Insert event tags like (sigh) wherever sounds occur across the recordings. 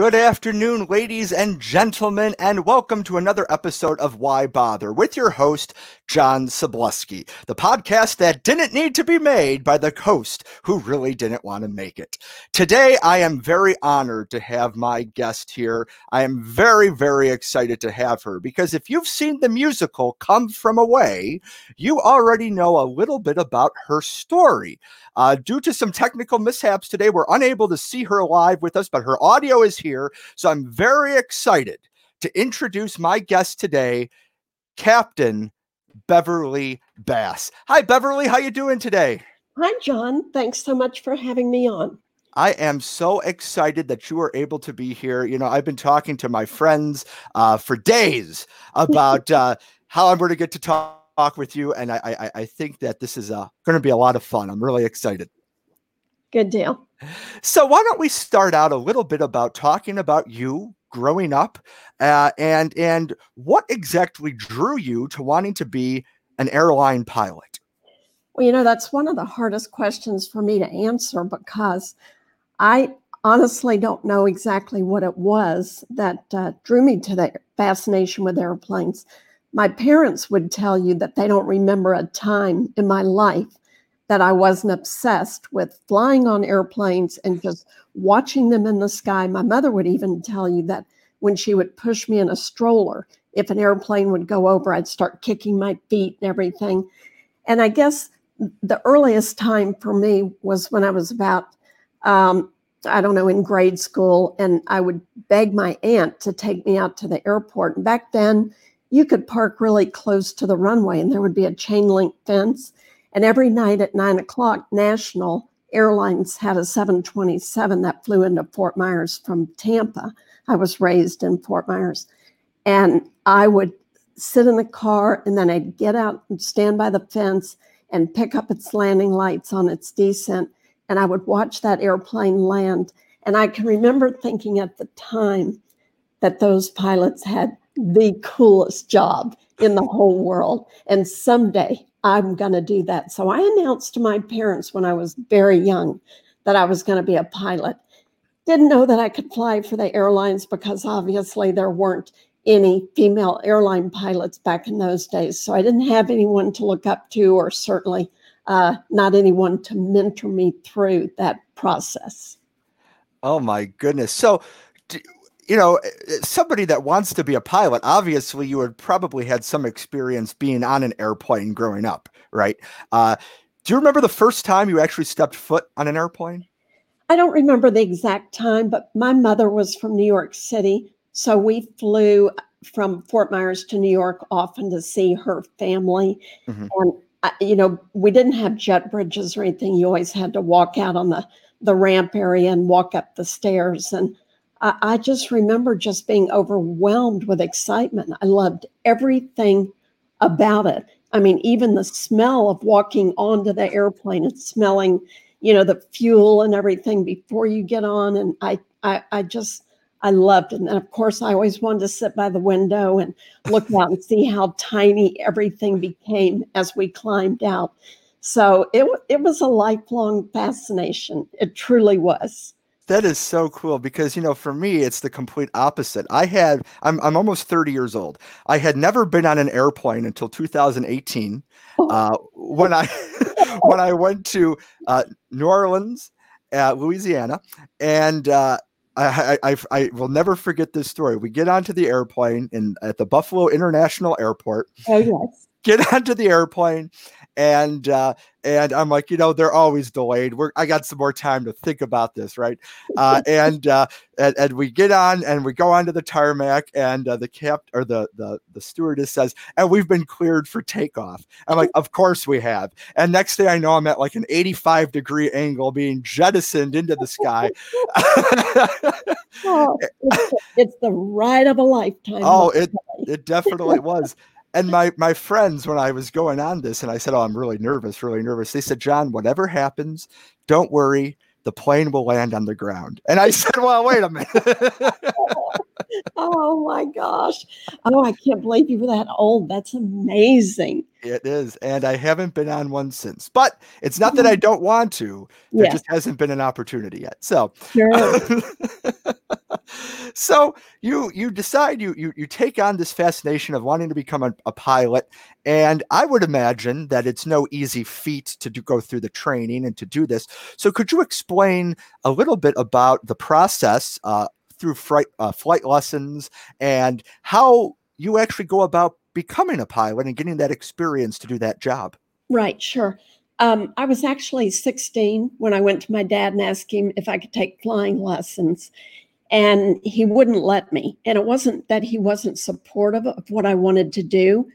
Good afternoon, ladies and gentlemen, and welcome to another episode of Why Bother with your host, John Sableski, the podcast that didn't need to be made by the host who really didn't want to make it. Today, I am very honored to have my guest here. I am very, very excited to have her because if you've seen the musical Come From Away, you already know a little bit about her story. Uh, due to some technical mishaps today, we're unable to see her live with us, but her audio is here. So I'm very excited to introduce my guest today, Captain Beverly Bass. Hi, Beverly. How you doing today? Hi, John. Thanks so much for having me on. I am so excited that you are able to be here. You know, I've been talking to my friends uh, for days about (laughs) uh, how I'm going to get to talk talk with you, and I I, I think that this is uh, going to be a lot of fun. I'm really excited. Good deal. So why don't we start out a little bit about talking about you growing up, uh, and and what exactly drew you to wanting to be an airline pilot? Well, you know that's one of the hardest questions for me to answer because I honestly don't know exactly what it was that uh, drew me to the fascination with airplanes my parents would tell you that they don't remember a time in my life that I wasn't obsessed with flying on airplanes and just watching them in the sky. My mother would even tell you that when she would push me in a stroller, if an airplane would go over, I'd start kicking my feet and everything. And I guess the earliest time for me was when I was about, um, I don't know, in grade school, and I would beg my aunt to take me out to the airport. And back then, you could park really close to the runway and there would be a chain link fence. And every night at nine o'clock, National Airlines had a 727 that flew into Fort Myers from Tampa. I was raised in Fort Myers. And I would sit in the car and then I'd get out and stand by the fence and pick up its landing lights on its descent. And I would watch that airplane land. And I can remember thinking at the time that those pilots had the coolest job in the whole world. And someday I'm going to do that. So I announced to my parents when I was very young that I was going to be a pilot. Didn't know that I could fly for the airlines because obviously there weren't any female airline pilots back in those days. So I didn't have anyone to look up to, or certainly uh, not anyone to mentor me through that process. Oh my goodness. So, you know, eh, eh, somebody that wants to be a pilot, obviously you had probably had some experience being on an airplane growing up, right? Uh, do you remember the first time you actually stepped foot on an airplane? I don't remember the exact time, but my mother was from New York City. So we flew from Fort Myers to New York often to see her family. Mm-hmm. And, uh, you know, we didn't have jet bridges or anything. You always had to walk out on the, the ramp area and walk up the stairs. And I, I just remember just being overwhelmed with excitement. I loved everything about it. I mean, even the smell of walking onto the airplane and smelling, you know, the fuel and everything before you get on. And I, I, I just, I loved it. And of course, I always wanted to sit by the window and look out and see how tiny everything became as we climbed out. So it, it was a lifelong fascination. It truly was. That is so cool because you know for me it's the complete opposite. I had I'm I'm almost 30 years old. I had never been on an airplane until 2018 uh, when I (laughs) when I went to uh, New Orleans, uh, Louisiana, and uh, I, I, I will never forget this story. We get onto the airplane in at the Buffalo International Airport. Oh yes. (laughs) Get onto the airplane, and uh, and I'm like, you know, they're always delayed. We're I got some more time to think about this, right? Uh, (laughs) and, uh, and and we get on and we go onto the tarmac, and uh, the cap or the the the stewardess says, and we've been cleared for takeoff. I'm like, of course we have. And next thing I know, I'm at like an 85 degree angle, being jettisoned into the sky. (laughs) oh, (laughs) it's, it's the ride of a lifetime. Oh, it it definitely was and my my friends when i was going on this and i said oh i'm really nervous really nervous they said john whatever happens don't worry the plane will land on the ground. And i (laughs) said well wait a minute. (laughs) Oh my gosh. Oh i can't believe you were that old. That's amazing. It is and i haven't been on one since. But it's not that i mm-hmm. don't want to. There yeah. just hasn't been an opportunity yet. So sure. (laughs) so you you decide you you you take on this fascination of wanting to become a, a, pilot. And i would imagine that it's no easy feat to do, go through the training and to do this. So could you explain a little bit about the process uh, through flight, uh, flight lessons and how you actually go about becoming a pilot and getting that experience to do that job? Right sure. Um, I was actually 16 when I went to my dad and asked him if I could take flying lessons and he wouldn't let me. And it wasn't that he wasn't supportive of what I wanted to do,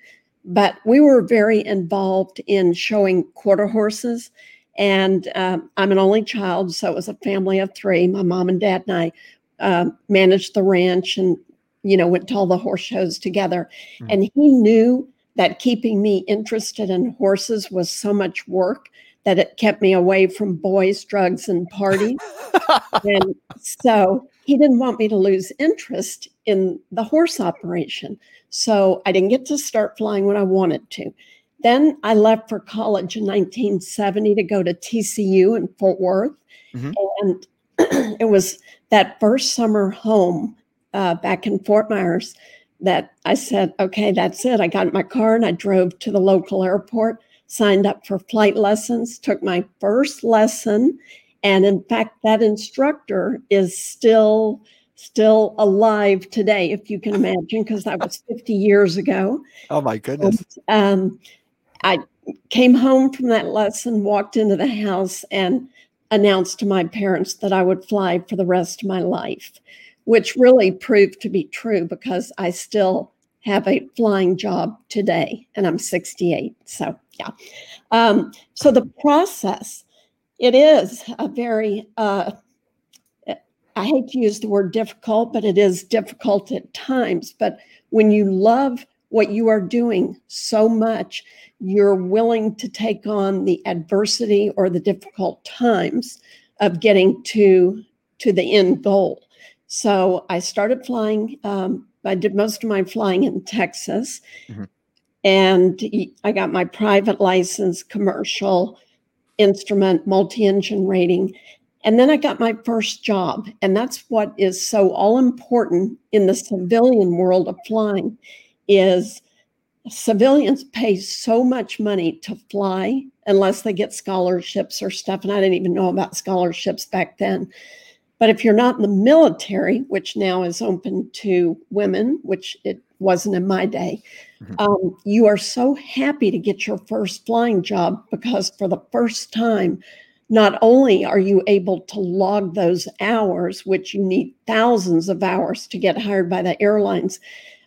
but we were very involved in showing quarter horses. And um, I'm an only child, so it was a family of three. My mom and dad and I uh, managed the ranch and, you know, went to all the horse shows together. Mm-hmm. And he knew that keeping me interested in horses was so much work that it kept me away from boys, drugs, and parties. (laughs) and so he didn't want me to lose interest in the horse operation. So I didn't get to start flying when I wanted to. Then I left for college in 1970 to go to TCU in Fort Worth. Mm-hmm. And (clears throat) it was that first summer home uh, back in Fort Myers that I said, okay, that's it. I got in my car and I drove to the local airport, signed up for flight lessons, took my first lesson and in fact, that instructor is still still alive today, if you can imagine, because that was 50 years ago. Oh my goodness. And, um, I came home from that lesson, walked into the house, and announced to my parents that I would fly for the rest of my life, which really proved to be true because I still have a flying job today and I'm 68. So, yeah. Um, so the process it is a very, uh, I hate to use the word difficult, but it is difficult at times. But when you love what you are doing so much, you're willing to take on the adversity or the difficult times of getting to to the end goal. So I started flying. Um, I did most of my flying in Texas, mm-hmm. and I got my private license, commercial, instrument, multi engine rating. And then I got my first job. And that's what is so all important in the civilian world of flying is civilians pay so much money to fly unless they get scholarships or stuff. And I didn't even know about scholarships back then. But if you're not in the military, which now is open to women, which it wasn't in my day, mm-hmm. um, you are so happy to get your first flying job because for the first time, not only are you able to log those hours, which you need thousands of hours to get hired by the airlines,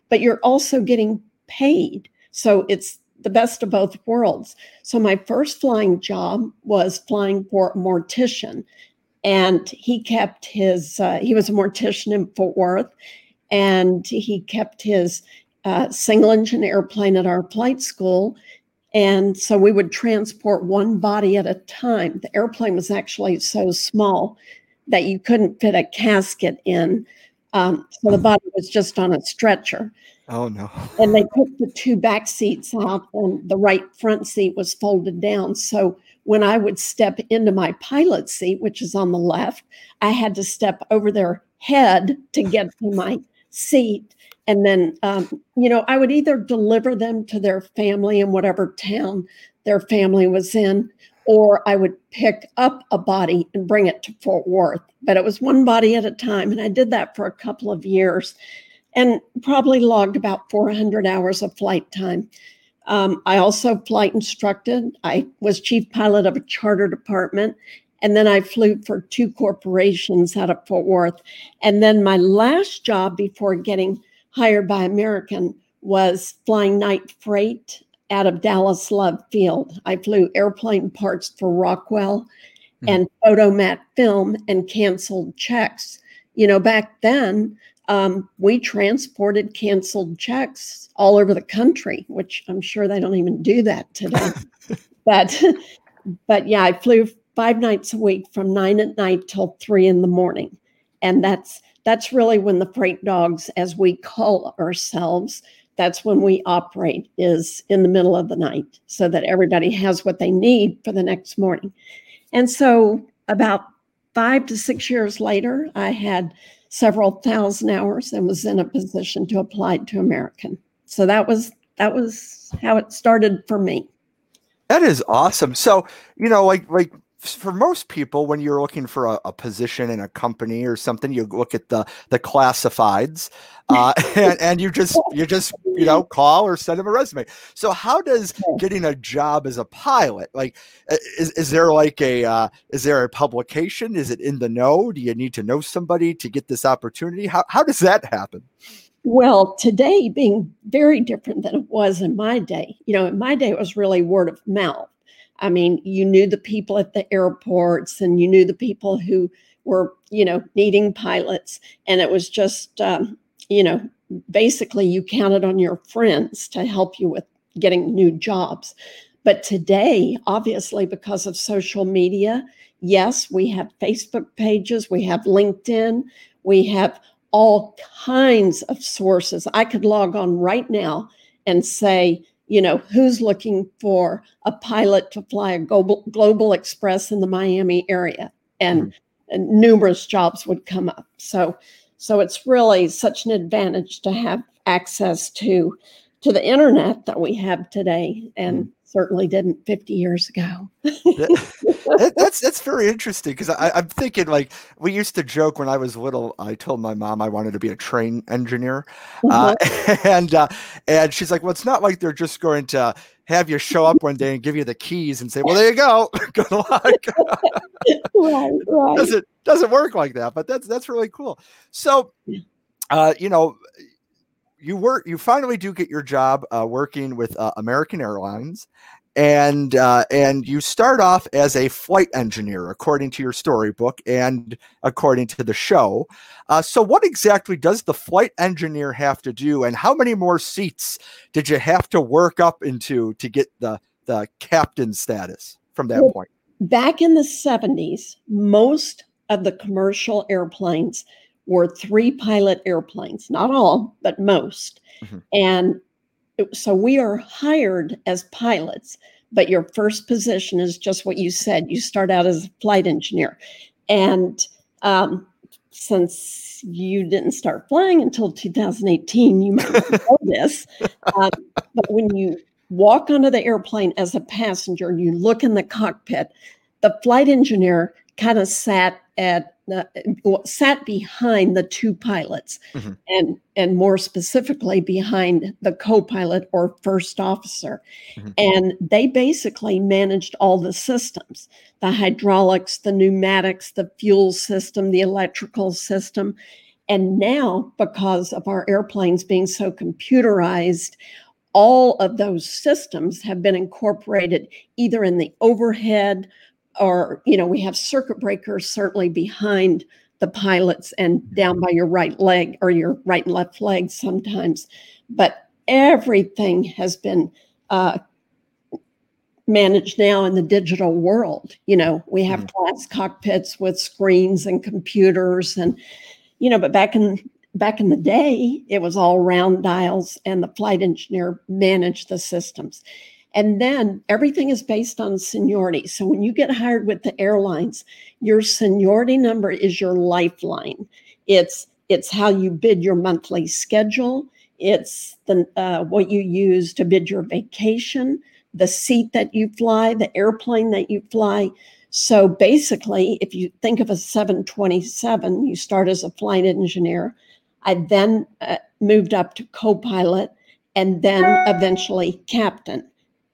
but you're also getting paid. So it's the best of both worlds. So my first flying job was flying for a mortician and he kept his uh, he was a mortician in fort worth and he kept his uh, single engine airplane at our flight school. And so we would transport one body at a time. The airplane was actually so small that you couldn't fit a casket in um, so the body was just on a stretcher. Oh no. And they took the two back seats out and the right front seat was folded down. So when I would step into my pilot seat, which is on the left, I had to step over their head to get to (laughs) my seat. And then, um, you know, I would either deliver them to their family in whatever town their family was in, or I would pick up a body and bring it to Fort Worth. But it was one body at a time. And I did that for a couple of years and probably logged about 400 hours of flight time. Um, I also flight instructed. I was chief pilot of a charter department. And then I flew for two corporations out of Fort Worth. And then my last job before getting hired by American was flying night freight out of Dallas Love Field. I flew airplane parts for Rockwell mm-hmm. and Fotomat film and canceled checks. You know, back then, um, we transported canceled checks all over the country, which I'm sure they don't even do that today. (laughs) but, but yeah, I flew five nights a week from nine at night till three in the morning, and that's that's really when the freight dogs, as we call ourselves, that's when we operate is in the middle of the night, so that everybody has what they need for the next morning. And so, about five to six years later, I had several thousand hours and was in a position to apply to American. So that was that was how it started for me. That is awesome. So, you know, like like for most people, when you're looking for a, a, position in a company or something, you look at the the classifieds, (laughs) uh, and, and you just you just you know call or send them a resume. So how does getting a job as a pilot like is, is there like a uh, is there a publication? Is it in the know? Do you need to know somebody to get this opportunity? How how does that happen? Well, today being very different than it was in my day. You know, in my day it was really word of mouth I mean, you knew the people at the airports and you knew the people who were, you know, needing pilots. And it was just, um, you know, basically you counted on your friends to help you with getting new jobs. But today, obviously, because of social media, yes, we have Facebook pages, we have LinkedIn, we have all kinds of sources. I could log on right now and say, you know, who's looking for a pilot to fly a global, global express in the Miami area? And, mm-hmm. and numerous jobs would come up. So, so it's really such an advantage to have access to to the internet that we have today and mm-hmm. Certainly didn't 50 years ago that, (laughs) that's that's very interesting because i'm thinking like we used to joke when i was little i told my mom i wanted to be a train engineer uh, mm-hmm. uh, (laughs) and uh, and she's like well it's not like they're just going to have you show up one day and give you the keys and say well there you go (laughs) good luck right, right. doesn't doesn't work like that but that's that's really cool so uh, you know you work you finally do get your job uh, working with uh, American Airlines and uh, and you start off as a flight engineer according to your storybook and according to the show. Uh, so what exactly does the flight engineer have to do and how many more seats did you have to work up into to get the the captain status from that well, point? back in the 70s most of the commercial airplanes were three pilot airplanes, not all, but most. Mm-hmm. And so we are hired as pilots, but your first position is just what you said. You start out as a flight engineer. And um, since you didn't start flying until 2018, you might (laughs) know this. Um, but when you walk onto the airplane as a passenger and you look in the cockpit, the flight engineer kind of sat at uh, sat behind the two pilots mm-hmm. and and more specifically behind the co-pilot or first officer mm-hmm. and they basically managed all the systems the hydraulics the pneumatics the fuel system the electrical system and now because of our airplanes being so computerized all of those systems have been incorporated either in the overhead or you know we have circuit breakers certainly behind the pilots and down by your right leg or your right and left leg sometimes but everything has been uh, managed now in the digital world you know we have mm. glass cockpits with screens and computers and you know but back in back in the day it was all round dials and the flight engineer managed the systems and then everything is based on seniority. So when you get hired with the airlines, your seniority number is your lifeline. It's it's how you bid your monthly schedule. It's the uh, what you use to bid your vacation, the seat that you fly, the airplane that you fly. So basically, if you think of a 727, you start as a flight engineer. I then uh, moved up to co-pilot and then eventually captain.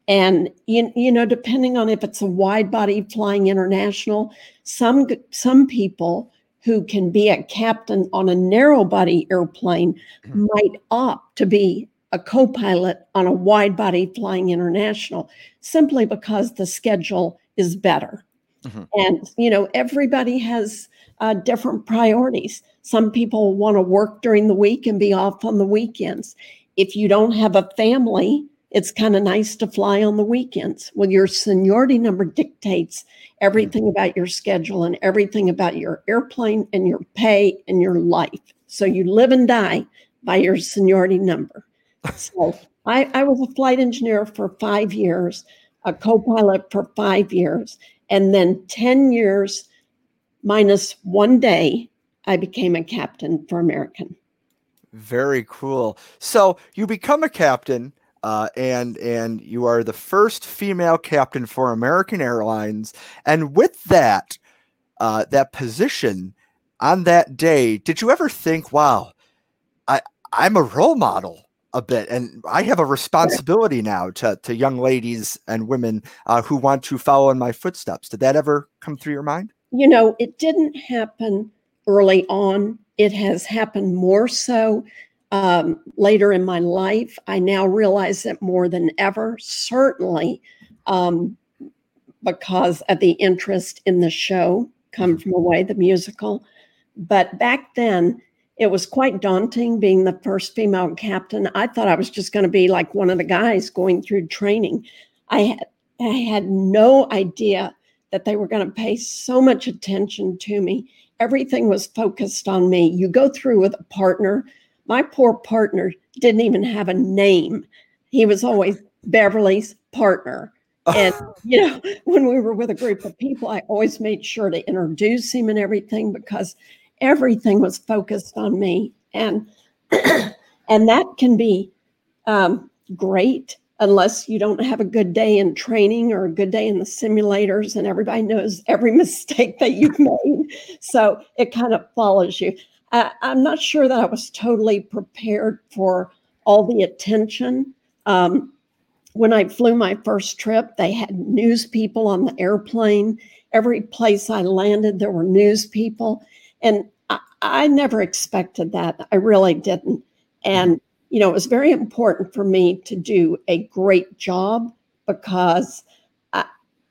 And you, you know, depending on if it's a wide body flying international, some some people who can be a captain on a narrow body airplane mm-hmm. might opt to be a co-pilot on a wide body flying international simply because the schedule is better. Mm-hmm. And you know, everybody has uh, different priorities. Some people want to work during the week and be off on the weekends. If you don't have a family, it's kind of nice to fly on the weekends. Well, your seniority number dictates everything about your schedule and everything about your airplane and your pay and your life. So you live and die by your seniority number. (laughs) So I, I was a flight engineer for five years, a co pilot for five years, and then 10 years minus one day I became a captain for American. Very cool. So you become a captain, uh, and and you are the first female captain for American Airlines. And with that, uh, that position on that day, did you ever think, "Wow, I I'm a role model"? a bit and i have a responsibility now to, to young ladies and women uh, who want to follow in my footsteps did that ever come through your mind you know it didn't happen early on it has happened more so um, later in my life i now realize it more than ever certainly um, because of the interest in the show come from away the musical but back then it was quite daunting being the first female captain. I thought I was just going to be like one of the guys going through training. I had I had no idea that they were going to pay so much attention to me. Everything was focused on me. You go through with a partner. My poor partner didn't even have a name. He was always Beverly's partner. And (laughs) you know, when we were with a group of people, I always made sure to introduce him and everything because everything was focused on me and (clears throat) and that can be um, great unless you don't have a good day in training or a good day in the simulators and everybody knows every (laughs) mistake that you've made so it kind of follows you I, i'm not sure that i was totally prepared for all the attention um, when i flew my first trip they had news people on the airplane every place i landed there were news people and I, I never expected that. I really didn't. And, you know, it was very important for me to do a great job because I,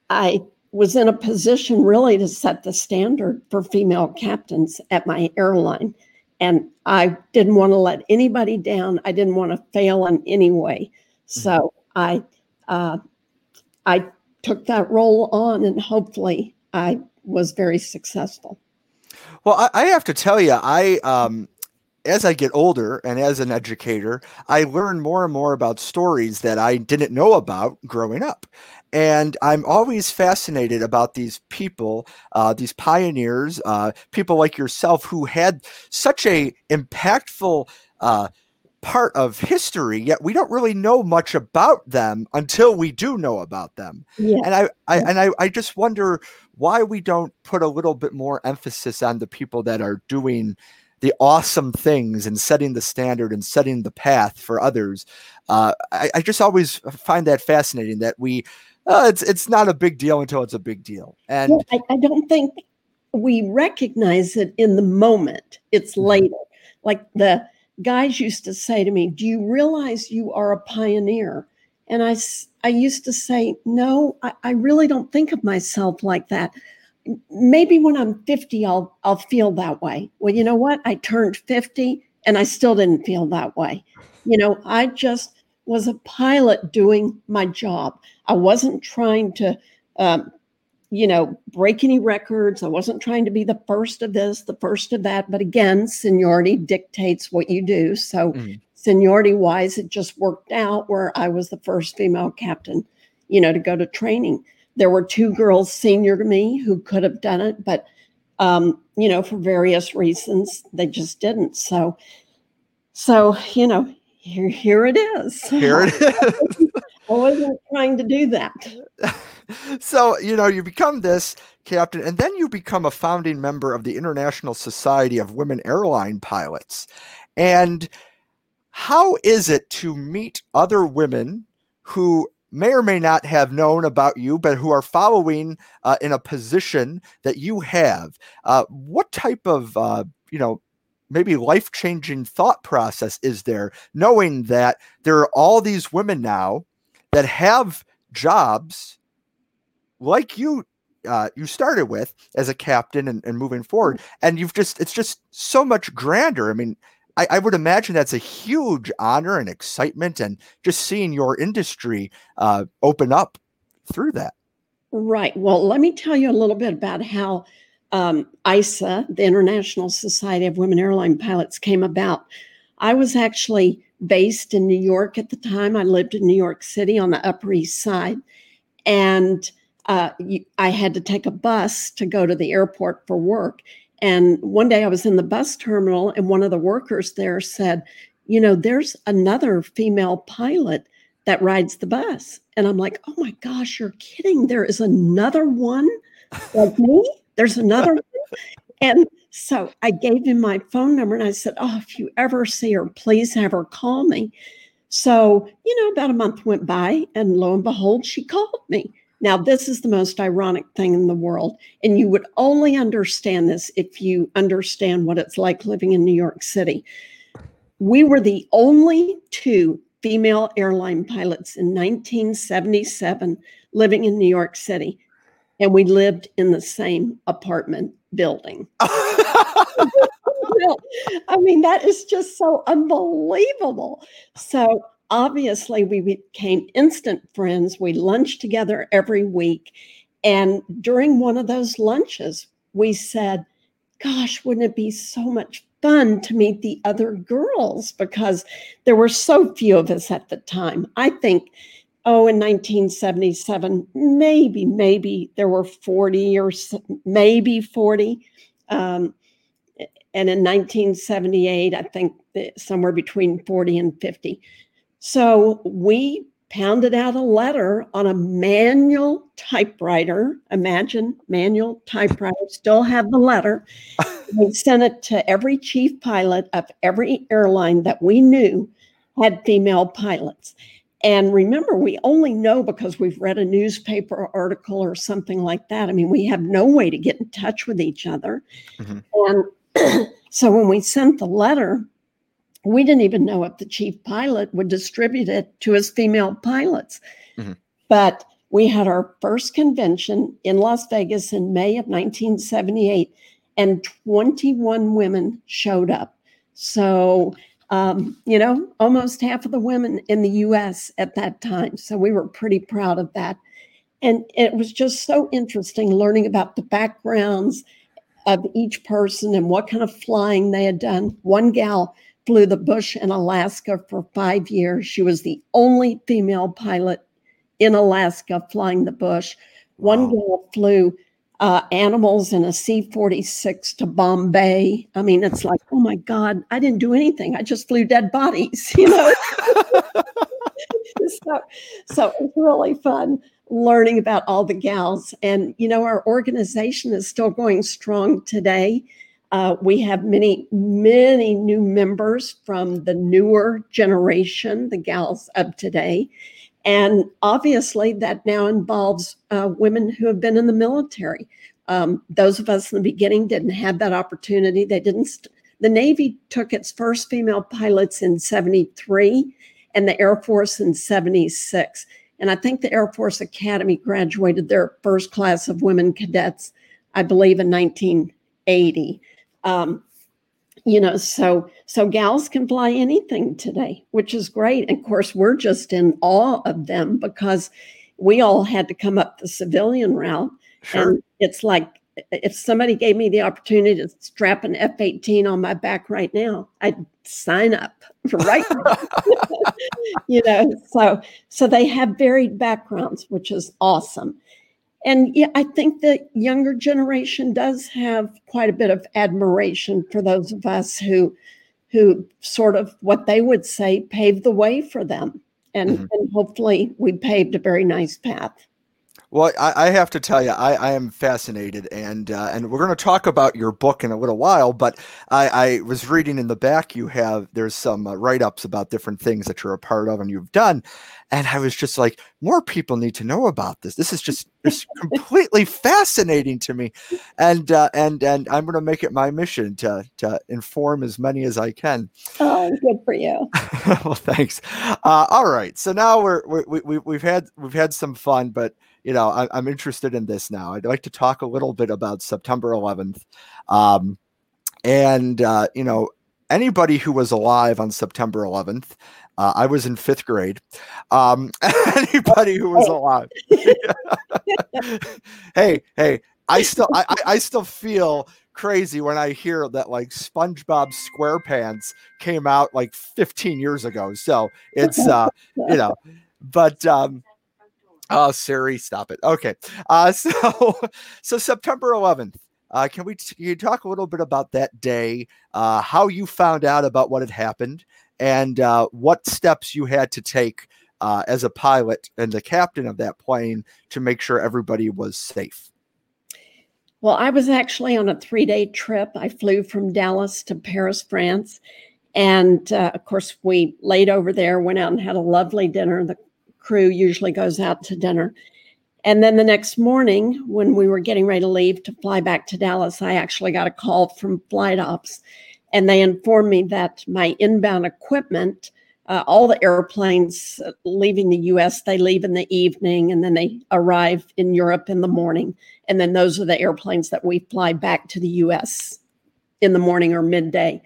I was in a position really to set the standard for female captains at my airline. And I didn't want to let anybody down. I didn't want to fail in any way. So I, uh, I took that role on, and hopefully, I was very successful. Well, I, I have to tell you, I um, as I get older and as an educator, I learn more and more about stories that I didn't know about growing up. And I'm always fascinated about these people, uh, these pioneers, uh, people like yourself who had such a impactful uh, part of history, yet we don't really know much about them until we do know about them. Yeah. And I, I and I, I just wonder why we don't put a little bit more emphasis on the people that are doing the awesome things and setting the standard and setting the path for others. Uh, I, I, just always find that fascinating that we uh, it's it's not a big deal until it's a big deal. And well, I, I, don't think we recognize it in the moment. It's mm-hmm. later. Like the guys used to say to me, Do you realize you are a pioneer? And I, I used to say, No, I, I really don't think of myself like that. Maybe when I'm 50, I'll, I'll feel that way. Well, you know what? I turned 50 and I still didn't feel that way. You know, I just was a pilot doing my job. I wasn't trying to um, you know, break any records. I wasn't trying to be the first of this, the first of that. But again, seniority dictates what you do. So, mm. seniority wise, it just worked out where I was the first female captain, you know, to go to training. There were two girls senior to me who could have done it, but, um, you know, for various reasons, they just didn't. So, so, you know, here, here it is. (laughs) Here it is. I (laughs) wasn't trying to do that. (laughs) so, you know, you become this captain, and then you become a founding member of the International Society of Women Airline Pilots. And how is it to meet other women who may or may not have known about you, but who are following uh, in a position that you have? Uh, what type of, uh, you know, maybe life changing thought process is there, knowing that there are all these women now that have jobs like you uh, you started with as a captain and, and moving forward. Mm-hmm. and you've just it's just so much grander. I mean I, I, would imagine that's a huge honor and excitement and just seeing your industry uh, open up through that. Right. Well let me tell you a little bit about how um, isa the international society of women airline pilots came about i was actually based in new york at the time i lived in new york city on the upper east side and uh, I had to take a bus to go to the airport for work. And one day I was in the bus terminal, and one of the workers there said, You know, there's another female pilot that rides the bus. And I'm like, Oh my gosh, you're kidding. There is another one like me? There's another (laughs) one. And so I gave him my phone number and I said, Oh, if you ever see her, please have her call me. So, you know, about a month went by, and lo and behold, she called me. Now, this is the most ironic thing in the world. And you would only understand this if you understand what it's like living in New York City. We were the only two female airline pilots in 1977 living in New York City. And we lived in the same apartment building. (laughs) (laughs) I mean, that is just so unbelievable. So obviously we became instant friends. We lunched together every week. And during one of those lunches, we said, Gosh, wouldn't it be so much fun to meet the other girls? Because there were so few of us at the time. I think, oh, in 1977, maybe, maybe there were 40 or maybe 40. Um, and in 1978, I think somewhere between 40 and 50. So we pounded out a letter on a manual typewriter. Imagine manual typewriter, still have the letter. (laughs) we sent it to every chief pilot of every airline that we knew had female pilots. And remember, we only know because we've read a newspaper article or something like that. I mean, we have no way to get in touch with each other. Mm-hmm. And (clears throat) so when we sent the letter, we didn't even know if the chief pilot would distribute it to his female pilots. Mm-hmm. But we had our first convention in Las Vegas in May of 1978, and 21 women showed up. So, um, you know, almost half of the women in the US at that time. So we were pretty proud of that. And it was just so interesting learning about the backgrounds of each person and what kind of flying they had done. One gal flew the bush in Alaska for five years. She was the only female pilot in Alaska flying the bush. One wow. girl flew uh, animals in a C 46 to Bombay. I mean, it's like, oh my God, I didn't do anything. I just flew dead bodies, (laughs) you know? (laughs) so, so it's really fun learning about all the gals. And, you know, our organization is still going strong today. Uh, we have many, many new members from the newer generation, the gals of today. And obviously, that now involves uh, women who have been in the military. Um, those of us in the beginning didn't have that opportunity. They didn't. St- the Navy took its first female pilots in 73 and the Air Force in 76. And I think the Air Force Academy graduated their first class of women cadets, I believe, in 1980. Um, you know, so so gals can fly anything today, which is great. And of course, we're just in awe of them because we all had to come up the civilian route. Sure. And it's like if somebody gave me the opportunity to strap an F 18 on my back right now, I'd sign up (laughs) right now. (laughs) you know, so so they have varied backgrounds, which is awesome. And yeah, I think the younger generation does have quite a bit of admiration for those of us who who sort of what they would say paved the way for them. And, mm-hmm. and hopefully we paved a very nice path. Well, I, I, have to tell you, I, I am fascinated, and uh, and we're going to talk about your book in a little while. But I, I was reading in the back, you have there's some uh, write ups about different things that you're a part of and you've done, and I was just like, more people need to know about this. This is just it's (laughs) completely fascinating to me, and uh, and and I'm going to make it my mission to to inform as many as I can. Oh, good for you. (laughs) well, thanks. Uh, all right, so now we're, we we we've had we've had some fun, but you know, I, am interested in this now. I'd like to talk a little bit about September 11th. Um, and, uh, you know, anybody who was alive on September 11th, uh, I was in fifth grade. Um, (laughs) anybody who was alive. (laughs) hey, hey, I still, I, I still feel crazy when I hear that like SpongeBob SquarePants came out like 15 years ago. So it's, uh, you know, but, um, Oh, Siri, stop it. Okay. Uh, (laughs) so, so September 11th. Uh, can we can you talk a little bit about that day, uh, how you found out about what had happened, and uh, what steps you had to take uh, as a pilot and the captain of that plane to make sure everybody was safe? Well, I was actually on a three day trip. I flew from Dallas to Paris, France. And uh, of course, we laid over there, went out and had a lovely dinner. The crew usually goes out to dinner. And then the next morning, when we were getting ready to leave to fly back to Dallas, I actually got a call from flight ops. And they informed me that my inbound equipment uh, all the airplanes leaving the US, they leave in the evening and then they arrive in Europe in the morning. And then those are the airplanes that we fly back to the US in the morning or midday.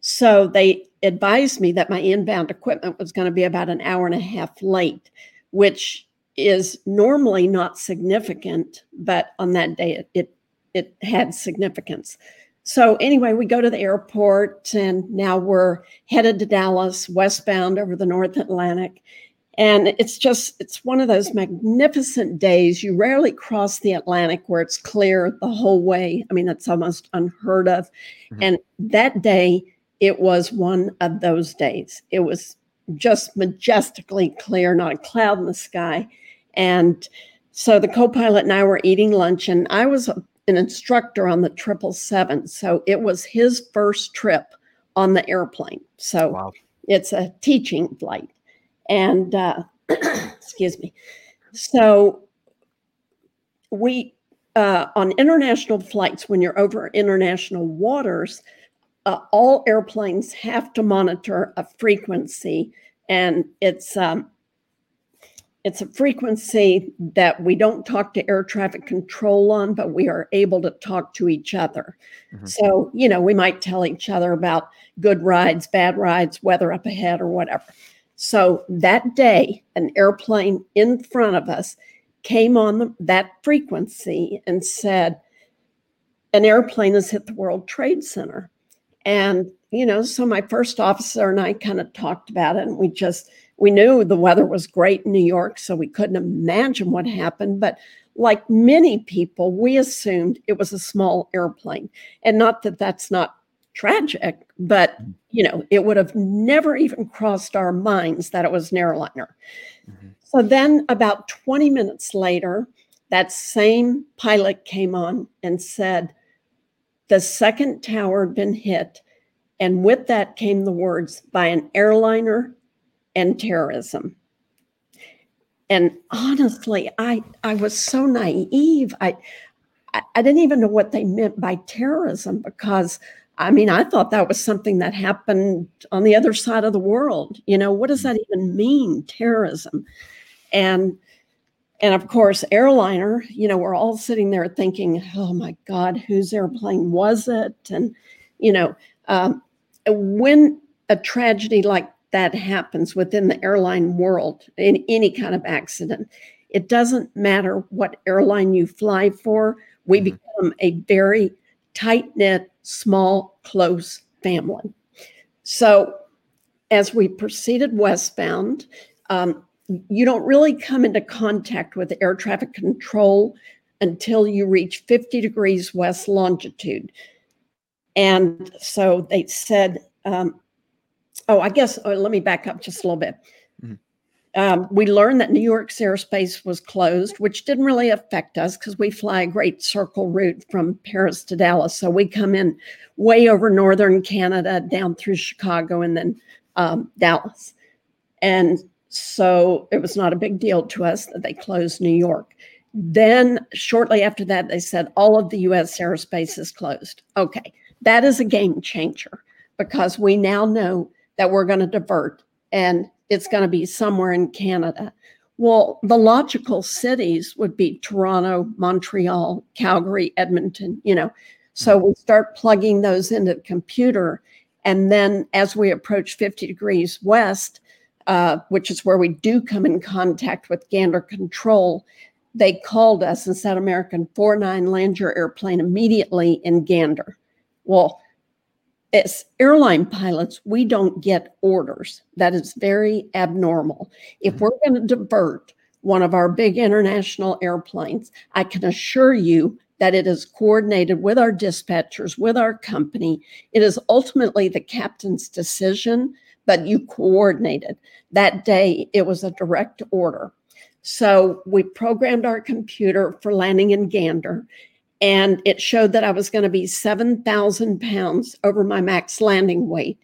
So they advised me that my inbound equipment was going to be about an hour and a half late, which is normally not significant, but on that day it, it, it had significance. So anyway, we go to the airport and now we're headed to Dallas, westbound over the North Atlantic. And it's just, it's one of those magnificent days. You rarely cross the Atlantic where it's clear the whole way. I mean, that's almost unheard of. Mm-hmm. And that day, it was one of those days. It was just majestically clear, not a cloud in the sky. And so the co pilot and I were eating lunch, and I was an instructor on the 777. So it was his first trip on the airplane. So wow. it's a teaching flight. And uh, (clears throat) excuse me. So we, uh, on international flights, when you're over international waters, uh, all airplanes have to monitor a frequency, and it's um, it's a frequency that we don't talk to air traffic control on, but we are able to talk to each other. Mm-hmm. So, you know, we might tell each other about good rides, bad rides, weather up ahead, or whatever. So that day, an airplane in front of us came on the, that frequency and said, An airplane has hit the World Trade Center. And, you know, so my first officer and I kind of talked about it and we just, we knew the weather was great in New York, so we couldn't imagine what happened. But like many people, we assumed it was a small airplane. And not that that's not tragic, but you know, it would have never even crossed our minds that it was an airliner. Mm-hmm. So then about 20 minutes later, that same pilot came on and said, the second tower had been hit. And with that came the words by an airliner and terrorism. And honestly, I, I was so naive. I, I didn't even know what they meant by terrorism because I mean, I thought that was something that happened on the other side of the world. You know, what does hmm. that even mean, terrorism? And and of course, airliner, you know, we're all sitting there thinking, oh my God, whose airplane was it? And, you know, um, when a tragedy like that happens within the airline world in any kind of accident. It doesn't matter what airline you fly for, we mm-hmm. become a very tight knit, small, close family. So, as we proceeded westbound, um, you don't really come into contact with air traffic control until you reach 50 degrees west longitude. And so they said, um, oh, I guess oh, let me back up just a little bit. Mm-hmm. Um, we learned that New York's airspace was closed, which didn't really affect us because we fly a great circle route from Paris to Dallas. So we come in way over northern Canada, down through Chicago, and then um, Dallas. And so it was not a big deal to us that they closed New York. Then, shortly after that, they said all of the US airspace is closed. Okay, that is a game changer because we now know that we're going to divert and it's going to be somewhere in Canada. Well, the logical cities would be Toronto, Montreal, Calgary, Edmonton, you know. So we start plugging those into the computer. And then as we approach 50 degrees west, uh, which is where we do come in contact with Gander Control, they called us and said, American 49 land your airplane immediately in Gander. Well, as airline pilots, we don't get orders. That is very abnormal. If mm-hmm. we're going to divert one of our big international airplanes, I can assure you that it is coordinated with our dispatchers, with our company. It is ultimately the captain's decision, but you coordinated. That day, it was a direct order. So we programmed our computer for landing in Gander, and it showed that I was going to be 7,000 pounds over my max landing weight,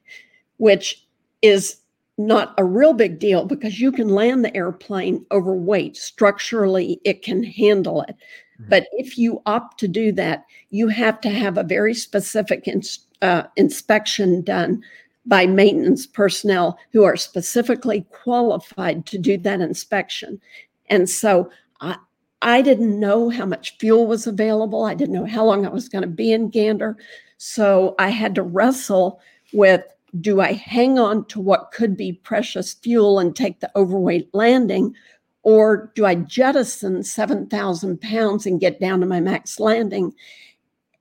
which is not a real big deal because you can land the airplane overweight. Structurally, it can handle it. Mm-hmm. But if you opt to do that, you have to have a very specific ins- uh, inspection done by maintenance personnel who are specifically qualified to do that inspection. And so I, I didn't know how much fuel was available. I didn't know how long I was going to be in Gander. So I had to wrestle with do I hang on to what could be precious fuel and take the overweight landing? Or do I jettison 7,000 pounds and get down to my max landing?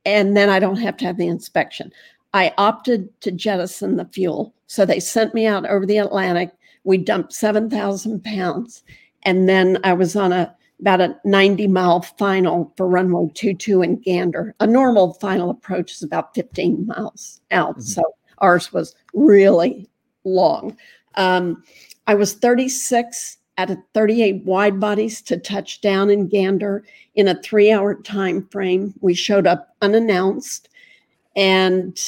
And then I don't have to have the inspection. I opted to jettison the fuel. So they sent me out over the Atlantic. We dumped 7,000 pounds. And then I was on a about a 90 mile final for runway 22 in Gander. A normal final approach is about 15 miles out. Mm-hmm. So ours was really long. Um, I was 36 out of 38 wide bodies to touch down in Gander in a three hour time frame. We showed up unannounced, and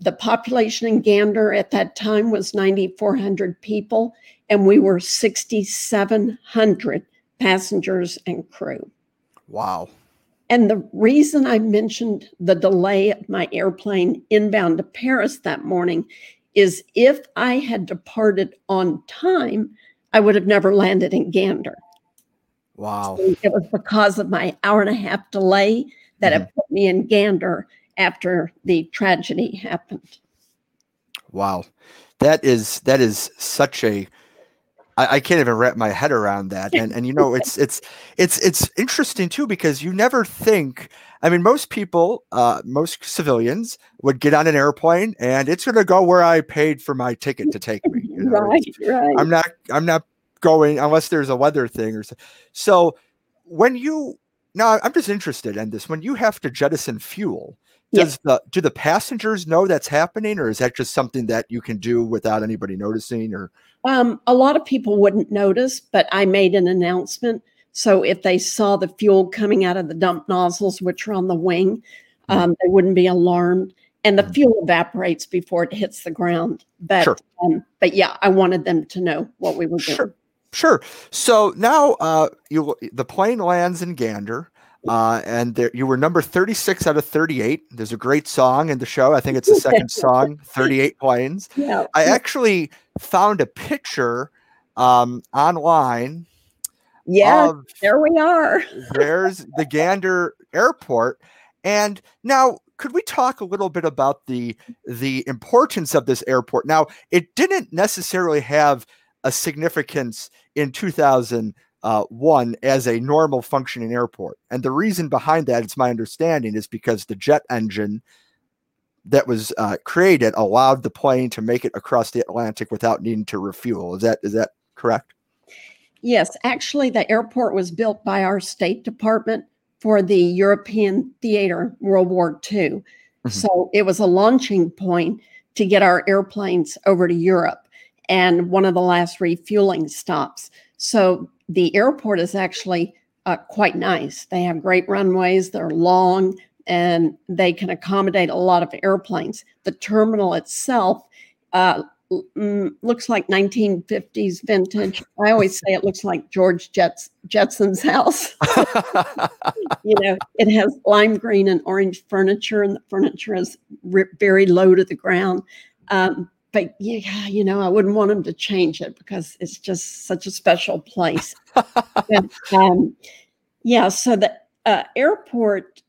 the population in Gander at that time was 9,400 people, and we were 6,700 passengers and crew. Wow. And the reason I mentioned the delay of my airplane inbound to Paris that morning is if I had departed on time, I would have never landed in Gander. Wow. So it was because of my hour and a half delay that mm-hmm. it put me in Gander after the tragedy happened. Wow. That is that is such a I, I, can't even wrap my head around that. And and you know, it's (laughs) it's it's it's interesting too because you never think. I mean, most people, uh, most civilians would get on an airplane and it's going to go where I paid for my ticket to take me. You know? (laughs) right, right. I'm not. I'm not going unless there's a weather thing or so. So when you now, I'm just interested in this. When you have to jettison fuel, does the do the passengers know that's happening, or is that just something that you can do without anybody noticing? Or um, a lot of people wouldn't notice, but I made an announcement. So if they saw the fuel coming out of the dump nozzles, which are on the wing, mm-hmm. um, they wouldn't be alarmed. And the mm-hmm. fuel evaporates before it hits the ground. But sure. um, but yeah, I wanted them to know what we were doing. Sure. Sure. So now uh, you the plane lands in Gander. Uh, and there, you were number 36 out of 38. There's a great song in the show. I think it's the second (laughs) song, 38 Planes. Yeah. I actually found a picture um, online. Yeah, there we are. (laughs) there's the Gander Airport. And now, could we talk a little bit about the the importance of this airport? Now, it didn't necessarily have a significance in 2000 uh, one as a normal functioning airport. And the reason behind that, it's my understanding, is because the jet engine that was uh, created allowed the plane to make it across the Atlantic without needing to refuel. Is that is that correct? Yes, actually, the airport was built by our State Department for the European theater World War II. Mm-hmm. So it was a launching point to get our airplanes over to Europe and one of the last refueling stops. So the airport is actually uh, quite nice. They have great runways, they're long, and they can accommodate a lot of airplanes. The terminal itself uh, mm, looks like 1950s vintage. I always say it looks like George Jets, Jetson's house. (laughs) you know, it has lime green and orange furniture, and the furniture is very low to the ground. Um, but yeah, you know, I wouldn't want them to change it because it's just such a special place. (laughs) and, um, yeah, so the uh, airport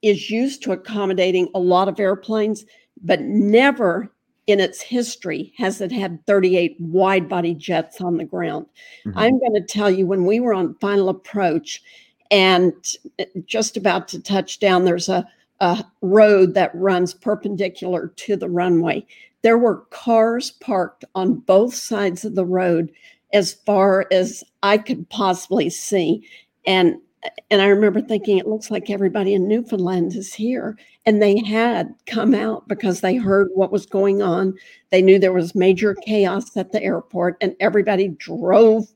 is used to accommodating a lot of airplanes, but never in its history has it had 38 wide body jets on the ground. Mm-hmm. I'm going to tell you, when we were on final approach and uh, just about to touch down, there's a, a road that runs perpendicular to the runway. There were cars parked on both sides of the road as far as I could possibly see. And and I remember thinking, it looks like everybody in Newfoundland is here. And they had come out because they heard what was going on. They knew there was major chaos at the airport, and everybody drove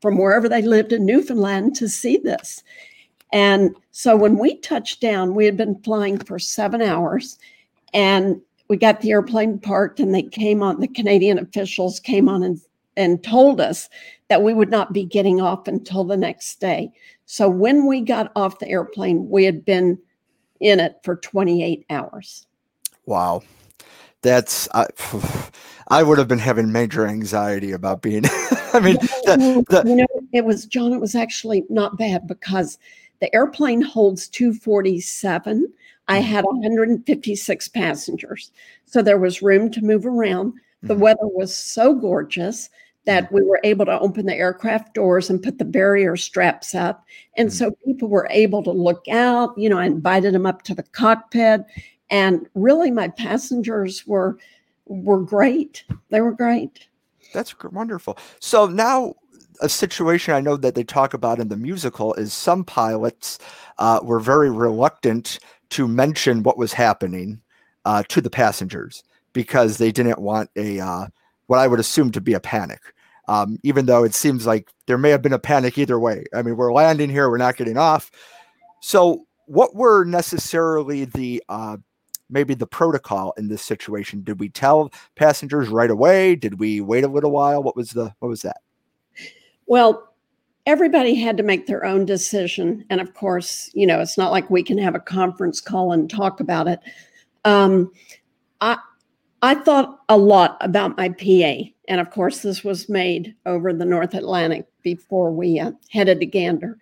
from wherever they lived in Newfoundland to see this. And so when we touched down, we had been flying for seven hours, and we got the airplane parked, and they came on, the Canadian officials came on and, and told us that we would not be getting off until the next day. So when we got off the airplane, we had been in it for 28 hours. Wow. That's I, I would have been having major anxiety about being (laughs) I mean the, the, you know it was John it was actually not bad because the airplane holds 247 I mm-hmm. had 156 passengers so there was room to move around the mm-hmm. weather was so gorgeous that we were able to open the aircraft doors and put the barrier straps up. And mm-hmm. so people were able to look out. You know, I invited them up to the cockpit. And really, my passengers were were great. They were great. That's wonderful. So now a situation I know that they talk about in the musical is some pilots uh, were very reluctant to mention what was happening uh, to the passengers because they didn't want a uh, what I would assume to be a panic. Um, even though it seems like there may have been a panic either way. I mean, we're landing here, we're not getting off. So, what were necessarily the uh, maybe the protocol in this situation? Did we tell passengers right away? Did we wait a little while? What was the what was that? Well, everybody had to make their own decision, and of course, you know, it's not like we can have a conference call and talk about it. Um, I I thought a lot about my PA. And of course, this was made over the North Atlantic before we uh, headed to Gander.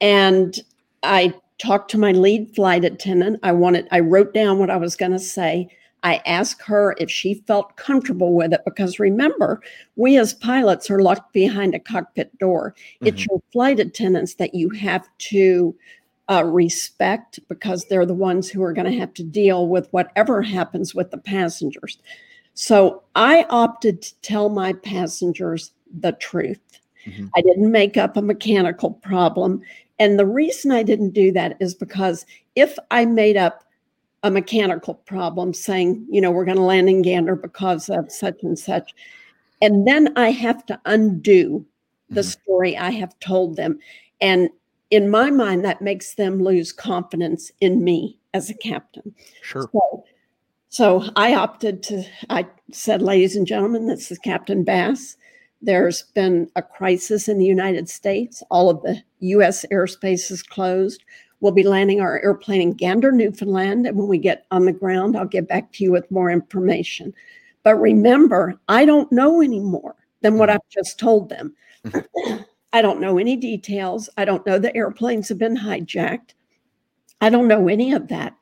And I talked to my lead flight attendant. I wanted, I wrote down what I was going to say. I asked her if she felt comfortable with it because remember, we as pilots are locked behind a cockpit door. Mm-hmm. It's your flight attendants that you have to uh, respect because they're the ones who are going to have to deal with whatever happens with the passengers. So I opted to tell my passengers the truth. Mm-hmm. I didn't make up a mechanical problem. And the reason I didn't do that is because if I made up a mechanical problem saying, you know, we're going to land in Gander because of such and such, and then I have to undo the mm-hmm. story I have told them. And in my mind, that makes them lose confidence in me as a captain. Sure. So, so I opted to, I said, ladies and gentlemen, this is Captain Bass. There's been a crisis in the United States. All of the US airspace is closed. We'll be landing our airplane in Gander, Newfoundland. And when we get on the ground, I'll get back to you with more information. But remember, I don't know any more than what mm-hmm. I've just told them. Mm-hmm. (clears throat) I don't know any details. I don't know the airplanes have been hijacked. I don't know any of that.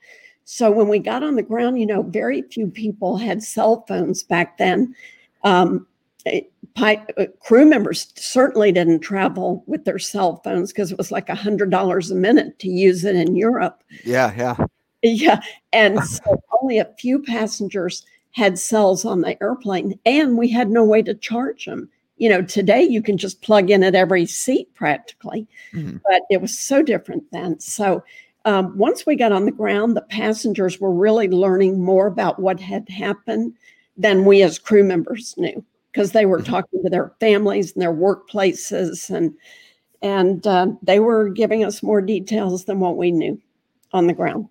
So when we got on the ground, you know, very few people had cell phones back then. Um, uh, crew members certainly didn't travel with their cell phones because it was like a hundred dollars a minute to use it in Europe. Yeah, yeah, yeah. And so only a few passengers had cells on the airplane, and we had no way to charge them you know, today you can just plug in at every seat practically, mm-hmm. but it was so different then. So um, once we got on the ground, the passengers were really learning more about what had happened than we as crew members knew because they were mm-hmm. talking to their families and their workplaces and and uh, they were giving us more details than what we knew on the ground.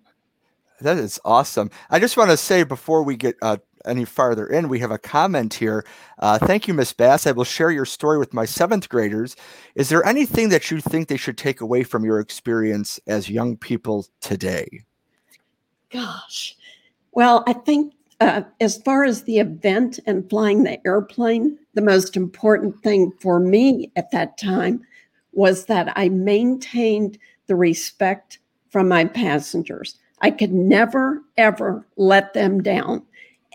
That is awesome. I just want to say before we get uh, any farther in, we have a comment here. Uh, thank you, Miss Bass. I will share your story with my seventh graders. Is there anything that you think they should take away from your experience as young people today? Gosh, well, I think uh, as far as the event and flying the airplane, the most important thing for me at that time was that I maintained the respect from my passengers. I could never, ever let them down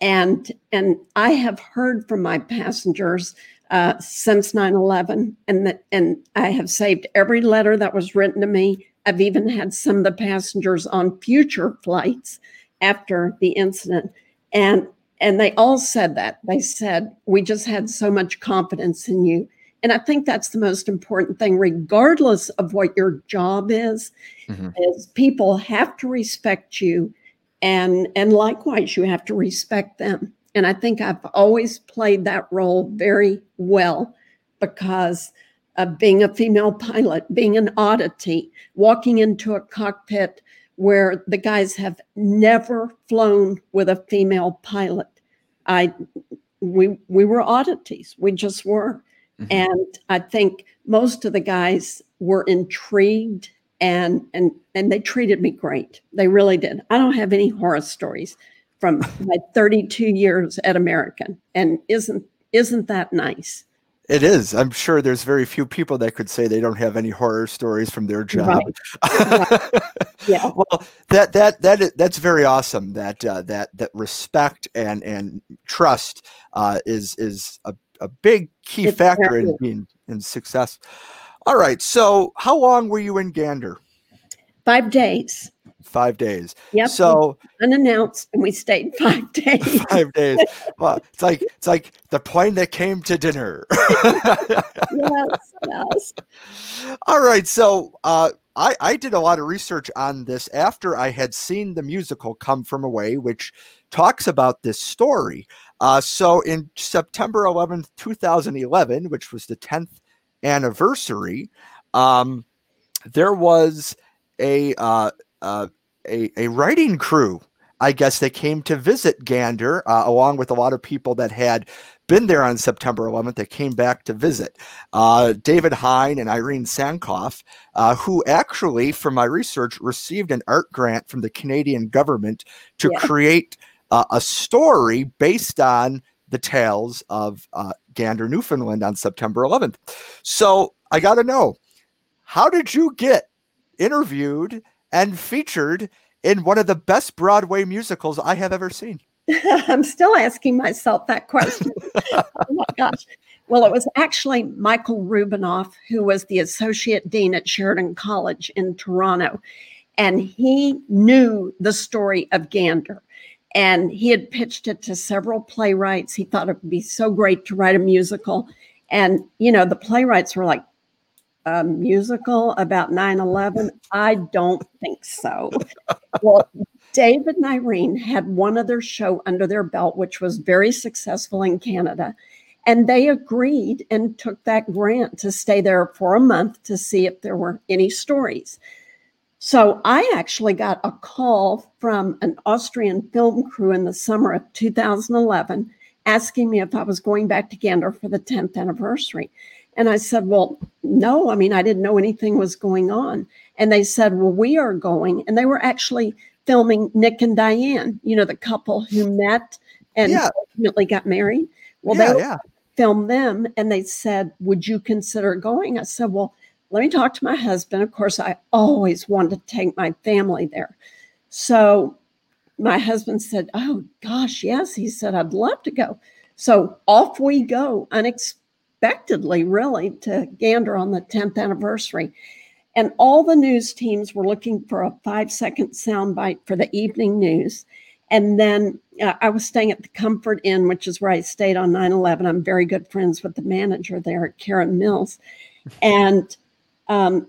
and and I have heard from my passengers uh, since 9/11, and that and I have saved every letter that was written to me. I've even had some of the passengers on future flights after the incident, and and they all said that they said we just had so much confidence in you, And I think that's the most important thing, regardless of what your job is, mm-hmm. is people have to respect you and and likewise you have to respect them. And I think I've always played that role very well because of being a female pilot, being an oddity, walking into a cockpit where the guys have never flown with a female pilot. I we we were oddities. We just were. Mm-hmm. And I think most of the guys were intrigued and and and they treated me great. They really did. I don't have any horror stories from my 32 years at American. And isn't isn't that nice? It is. I'm sure there's very few people that could say they don't have any horror stories from their job. Right. right. (laughs) Yeah. well, that that that that's very awesome. That uh, that that respect and and trust uh, is is a, a big key it's factor in being in success. All right. So, how long were you in Gander? Five days five days. Yep. So unannounced, and we stayed (laughs) five days. (laughs) five days. Well, it's like it's like the plane that came to dinner. yes, yes. (laughs) All right. So uh, I I did a lot of research on this after I had seen the musical Come From Away, which talks about this story. Uh, so in September 11th, 2011, which was the 10th anniversary, um, there was a uh, uh, a, a writing crew, I guess, that came to visit Gander, uh, along with a lot of people that had been there on September 11th that came back to visit. Uh, David Hein and Irene Sankoff, uh, who actually, from my research, received an art grant from the Canadian government to yeah. create uh, a story based on the tales of uh, Gander, Newfoundland on September 11th. So I got to know, how did you get interviewed and featured in one of the best Broadway musicals I have ever seen? (laughs) I'm still asking myself that question. (laughs) oh my gosh. Well, it was actually Michael Rubinoff, who was the associate dean at Sheridan College in Toronto. And he knew the story of Gander. And he had pitched it to several playwrights. He thought it would be so great to write a musical. And, you know, the playwrights were like, a musical about 9 11? I don't think so. well, David and Irene had one other show under their belt, which was very successful in Canada. And they agreed and took that grant to stay there for a month to see if there were any stories. So I actually got a call from an Austrian film crew in the summer of 2011 asking me if I was going back to Gander for the 10th anniversary. And I said, Well, no, I mean, I didn't know anything was going on. And they said, Well, we are going. And they were actually filming Nick and Diane, you know, the couple who met and yeah. ultimately got married. Well, yeah, they yeah. filmed them and they said, Would you consider going? I said, Well, let me talk to my husband. Of course, I always wanted to take my family there. So my husband said, Oh gosh, yes. He said, I'd love to go. So off we go, unexpectedly unexpectedly, really, to Gander on the 10th anniversary. And all the news teams were looking for a five second soundbite for the evening news. And then uh, I was staying at the Comfort Inn, which is where I stayed on 9 11. I'm very good friends with the manager there, Karen Mills. And um,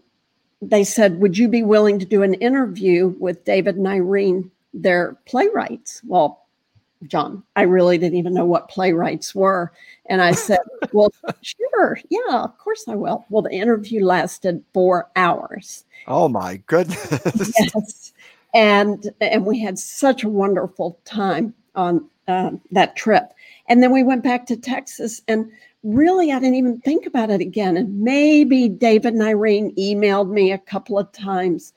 they said, Would you be willing to do an interview with David and Irene, their playwrights? Well, John, I really didn't even know what playwrights were. And I said, (laughs) Well, sure. Yeah, of course I will. Well, the interview lasted four hours. Oh my goodness. (laughs) yes. And and we had such a wonderful time on um, that trip. And then we went back to Texas and really I didn't even think about it again. And maybe David and Irene emailed me a couple of times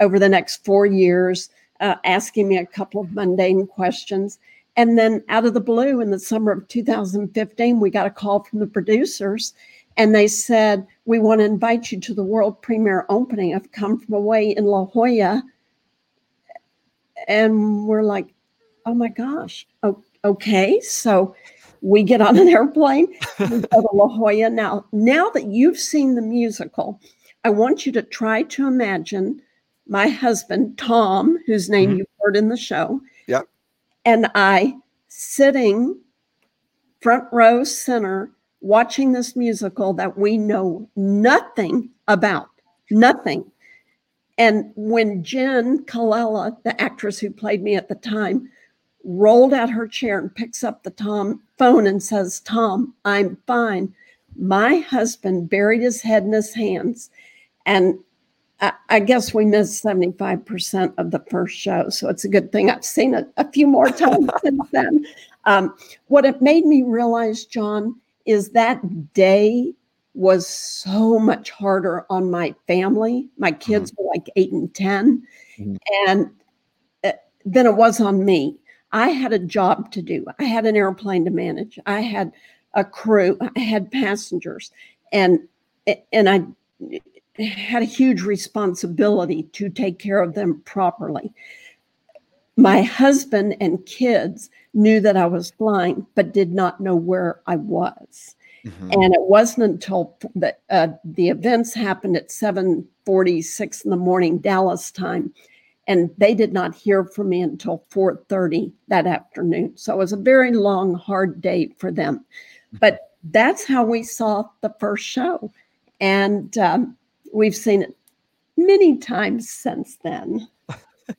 over the next four years, uh, asking me a couple of mundane questions. And then out of the blue in the summer of 2015, we got a call from the producers and they said, We want to invite you to the world premiere opening of Come From Away in La Jolla. And we're like, Oh my gosh. Okay. So we get on an airplane, we go to La Jolla. Now, now that you've seen the musical, I want you to try to imagine my husband, Tom, whose name mm-hmm. you heard in the show. And I sitting front row center watching this musical that we know nothing about, nothing. And when Jenn Colella, the actress who played me at the time, rolled out her chair and picks up the Tom phone and says, Tom, I'm fine. My husband buried his head in his hands. And I, I guess we missed 75% of the first show. So it's a good thing I've seen it a few more (laughs) times since then. Um, what it made me realize, John, is that day was so much harder on my family. My kids mm-hmm. were like eight and 10, mm-hmm. and uh, than it was on me. I had a job to do, I had an airplane to manage, I had a crew, I had passengers, and and I had a huge responsibility to take care of them properly. My husband and kids knew that I was flying, but did not know where I was. Mm-hmm. And it wasn't until the, uh, the events happened at 7:46 in the morning Dallas time, and they did not hear from me until 4:30 that afternoon. So it was a very long, hard day for them. Mm-hmm. But that's how we saw the first show, and um, we've seen it many times since then.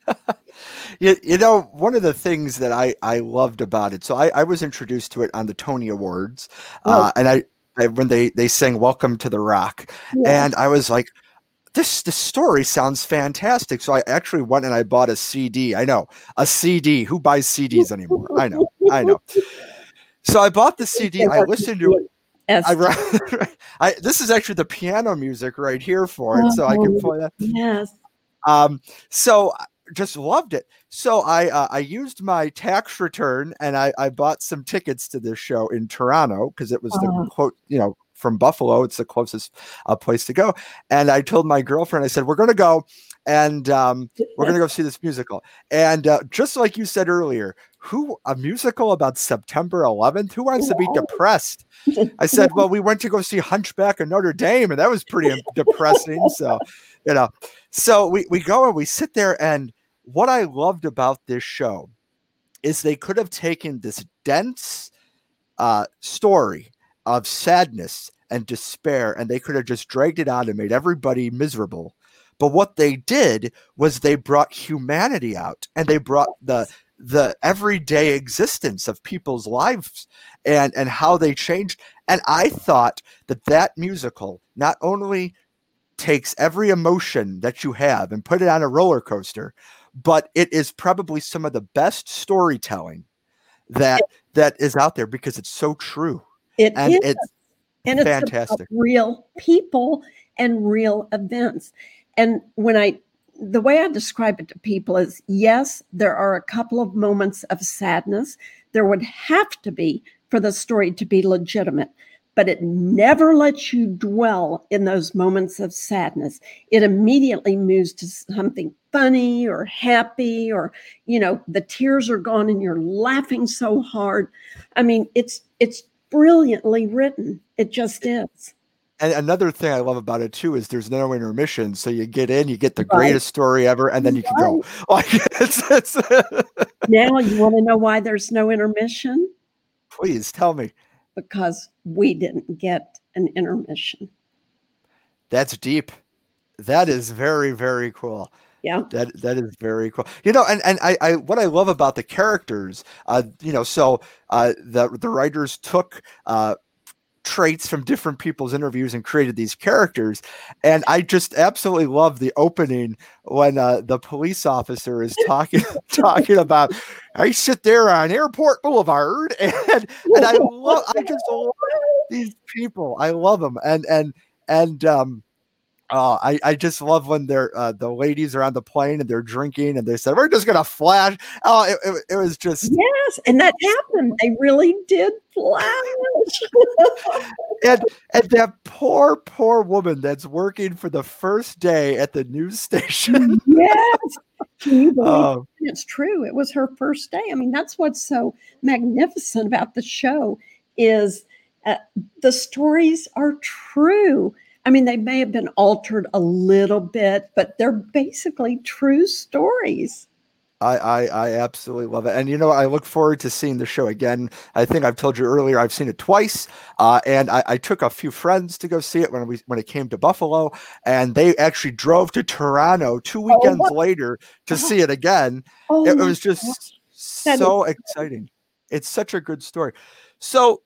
(laughs) you, you know, one of the things that I, I loved about it, so I, I was introduced to it on the Tony Awards, oh. uh, and I, I, when they they sang "Welcome to the Rock," yeah. and I was like, this the story sounds fantastic. So I actually went and I bought a CD. I know a CD. Who buys CDs (laughs) anymore? I know, I know. So I bought the CD. I listened to it. I, (laughs) I, this is actually the piano music right here for it, so I can oh, play that. Yes. Um, so just loved it. So I uh, I used my tax return and I, I bought some tickets to this show in Toronto because it was the uh-huh. quote you know from Buffalo it's the closest uh, place to go. And I told my girlfriend I said we're going to go and um, we're going to go see this musical. And uh, just like you said earlier, who a musical about September 11th? Who wants to be depressed? I (laughs) said, well, we went to go see Hunchback of Notre Dame, and that was pretty depressing. So, you know, so we we go and we sit there and what I loved about this show is they could have taken this dense uh, story of sadness and despair and they could have just dragged it out and made everybody miserable. But what they did was they brought humanity out and they brought the the everyday existence of people's lives and and how they changed and i thought that that musical not only takes every emotion that you have and put it on a roller coaster but it is probably some of the best storytelling that that is out there because it's so true. It and is. it's and it's fantastic. It's real people and real events. And when I the way I describe it to people is yes, there are a couple of moments of sadness. There would have to be for the story to be legitimate but it never lets you dwell in those moments of sadness. It immediately moves to something funny or happy, or, you know, the tears are gone and you're laughing so hard. I mean, it's, it's brilliantly written. It just is. And another thing I love about it too is there's no intermission, so you get in, you get the right. greatest story ever, and then you can go. (laughs) Like it's, it's now, you want to know why there's no intermission? Please tell me because we didn't get an intermission. That's deep. That is very, very cool. Yeah. That that is very cool. You know, and, and I, I what I love about the characters, uh, you know, so uh the the writers took uh traits from different people's interviews and created these characters. And I just absolutely love the opening when uh, the police officer is talking (laughs) talking about I sit there on Airport Boulevard (laughs) and and I love I just love these people. I love them and and and um Oh, I, I just love when they're uh, the ladies are on the plane and they're drinking and they said we're just gonna flash. Oh, it, it, it was just yes, and that happened. They really did flash. (laughs) and and that poor poor woman that's working for the first day at the news station. yes, (laughs) oh. it's true. It was her first day. I mean, that's what's so magnificent about the show is uh, the stories are true I mean, they may have been altered a little bit, but they're basically true stories. I, I, I absolutely love it, and you know I look forward to seeing the show again. I think I've told you earlier I've seen it twice, uh, and I, I, took a few friends to go see it when we when it came to Buffalo, and they actually drove to Toronto two weekends oh, later to oh. see it again. Oh, it, it was just so exciting. It's such a good story. So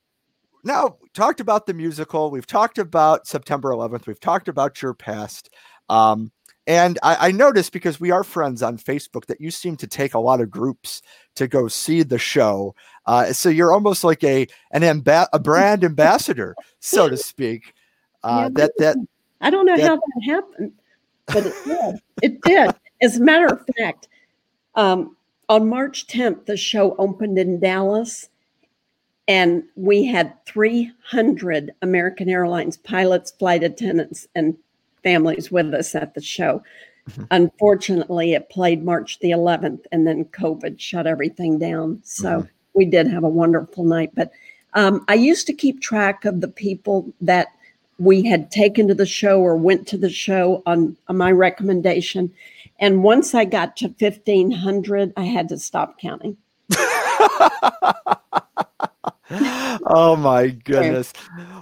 now talked about the musical. We've talked about September 11th. We've talked about your past. Um, and I, I, noticed because we are friends on Facebook that you seem to take a lot of groups to go see the show. Uh, so you're almost like a an amba- a brand ambassador, so to speak. Uh, yeah, that that I don't know that, how that happened, but it did. it did. As a matter of fact, um, on March 10th, the show opened in Dallas, and we had 300 American Airlines pilots, flight attendants, and families with us at the show. Mm-hmm. Unfortunately, it played March the 11th, and then COVID shut everything down. So mm-hmm. we did have a wonderful night. But um, I used to keep track of the people that we had taken to the show or went to the show on, on my recommendation. And once I got to 1,500, I had to stop counting. (laughs) oh my goodness.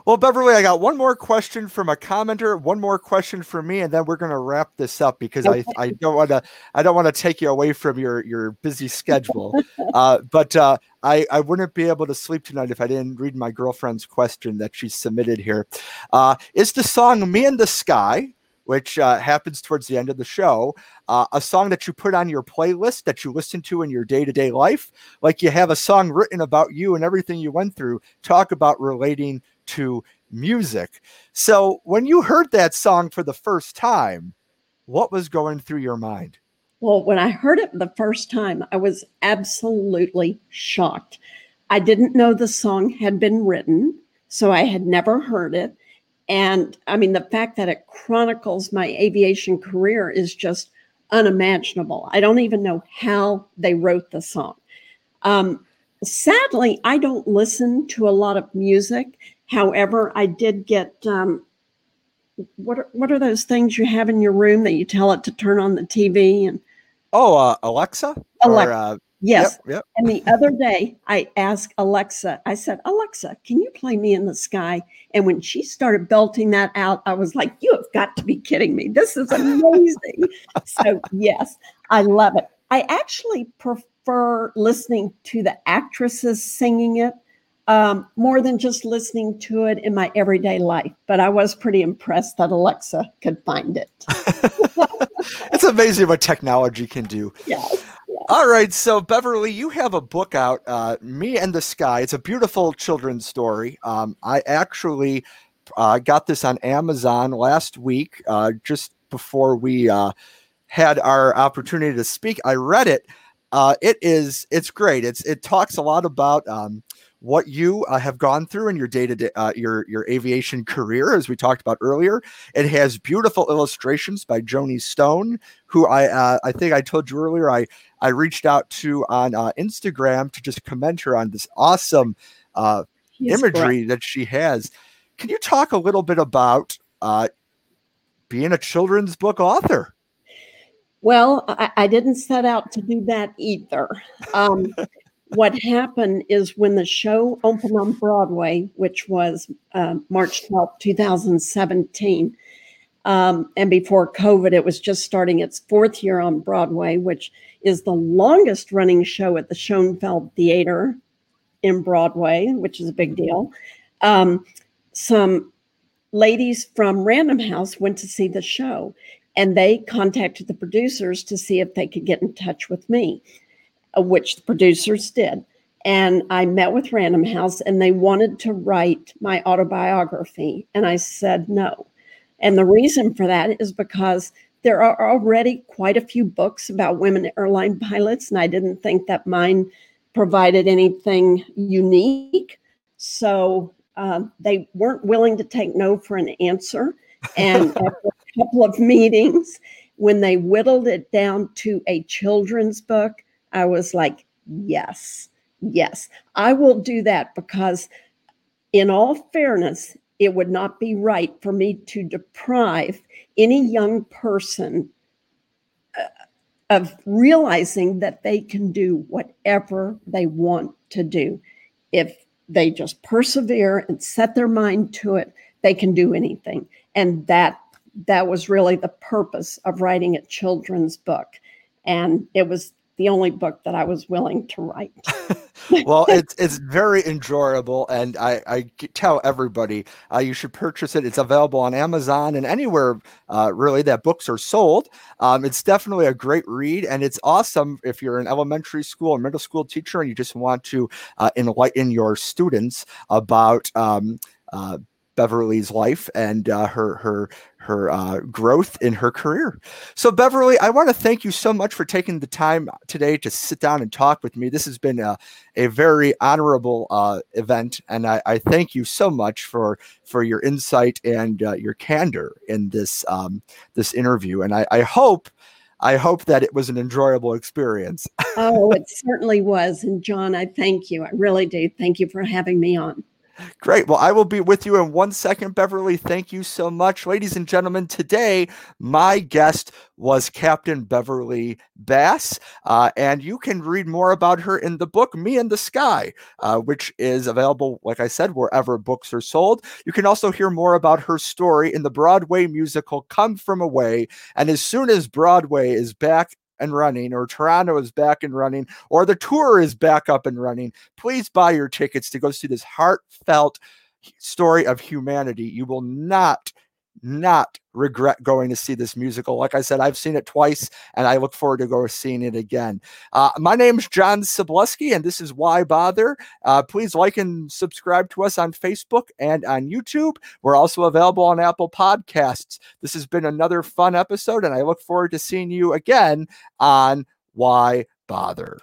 Well, Beverly, I got one more question from a commenter, one more question from me, and then we're going to wrap this up because okay. I, I don't want to I don't want to take you away from your your busy schedule. uh, but uh, I I wouldn't be able to sleep tonight if I didn't read my girlfriend's question that she submitted here. Uh, is the song "Me and the Sky" which uh, happens towards the end of the show. Uh, a song that you put on your playlist that you listen to in your day to day life, like you have a song written about you and everything you went through. Talk about relating to music. So, when you heard that song for the first time, what was going through your mind? Well, when I heard it the first time, I was absolutely shocked. I didn't know the song had been written, so I had never heard it. And I mean, the fact that it chronicles my aviation career is just unimaginable. I don't even know how they wrote the song. Um, sadly, I don't listen to a lot of music. However, I did get um, what are, what are those things you have in your room that you tell it to turn on the TV and oh uh, Alexa Alexa. Or, uh, Yes. Yep, yep. And the other day, I asked Alexa, I said, Alexa, can you play me in the sky? And when she started belting that out, I was like, you have got to be kidding me. This is amazing. so, yes, I love it. I actually prefer listening to the actresses singing it um, more than just listening to it in my everyday life. But I was pretty impressed that Alexa could find it. (laughs) it's amazing what technology can do. Yeah. All right, so Beverly, you have a book out, uh, "Me and the Sky." It's a beautiful children's story. Um, I actually uh, got this on Amazon last week, uh, just before we uh, had our opportunity to speak. I read it. Uh, it is it's great. It's it talks a lot about um, what you uh, have gone through in your day to day, your your aviation career, as we talked about earlier. It has beautiful illustrations by Joanie Stone, who I uh, I think I told you earlier. I I reached out to on uh, Instagram to just comment her on this awesome uh, imagery that she has. Can you talk a little bit about uh, being a children's book author? Well, I, I, didn't set out to do that either. Um, (laughs) what happened is when the show opened on Broadway, which was uh, March 12, 2017, um, and before COVID, it was just starting its fourth year on Broadway, which is the longest running show at the Schoenfeld Theater in Broadway, which is a big deal. Um, some ladies from Random House went to see the show and they contacted the producers to see if they could get in touch with me which the producers did. And I met with Random House and they wanted to write my autobiography. And I said no. And the reason for that is because there are already quite a few books about women airline pilots, and I didn't think that mine provided anything unique. So um, they weren't willing to take no for an answer. And (laughs) after a couple of meetings, when they whittled it down to a children's book, I was like, yes, yes, I will do that because, in all fairness, it would not be right for me to deprive any young person uh, of realizing that they can do whatever they want to do. If they just persevere and set their mind to it, they can do anything. And that that was really the purpose of writing a children's book. And it was the only book that I was willing to write. (laughs) (laughs) well, it's it's very enjoyable, and I, I tell everybody uh, you should purchase it. It's available on Amazon and anywhere uh, really that books are sold. Um, it's definitely a great read, and it's awesome if you're an elementary school or middle school teacher and you just want to uh, enlighten your students about. Um, uh, Beverly's life and uh, her her her uh, growth in her career. So, Beverly, I want to thank you so much for taking the time today to sit down and talk with me. This has been a, a very honorable uh, event, and I, I, thank you so much for for your insight and uh, your candor in this um, this interview. And I, I hope. I hope that it was an enjoyable experience. oh, it (laughs) certainly was. And John, I thank you. I really do. Thank you for having me on. Great. Well, I will be with you in one second, Beverly. Thank you so much. Ladies and gentlemen, today my guest was Captain Beverly Bass, uh, and you can read more about her in the book Me and the Sky, uh, which is available, like I said, wherever books are sold. You can also hear more about her story in the Broadway musical Come From Away. And as soon as Broadway is back and running, or Toronto is back and running, or the tour is back up and running, please buy your tickets to go see this heartfelt story of humanity. You will not not regret going to see this musical. Like I said, I've seen it twice and I look forward to go seeing it again. Uh, my name is John Sableski and this is Why Bother. Uh, please like and subscribe to us on Facebook and on YouTube. We're also available on Apple Podcasts. This has been another fun episode and I look forward to seeing you again on Why Bother.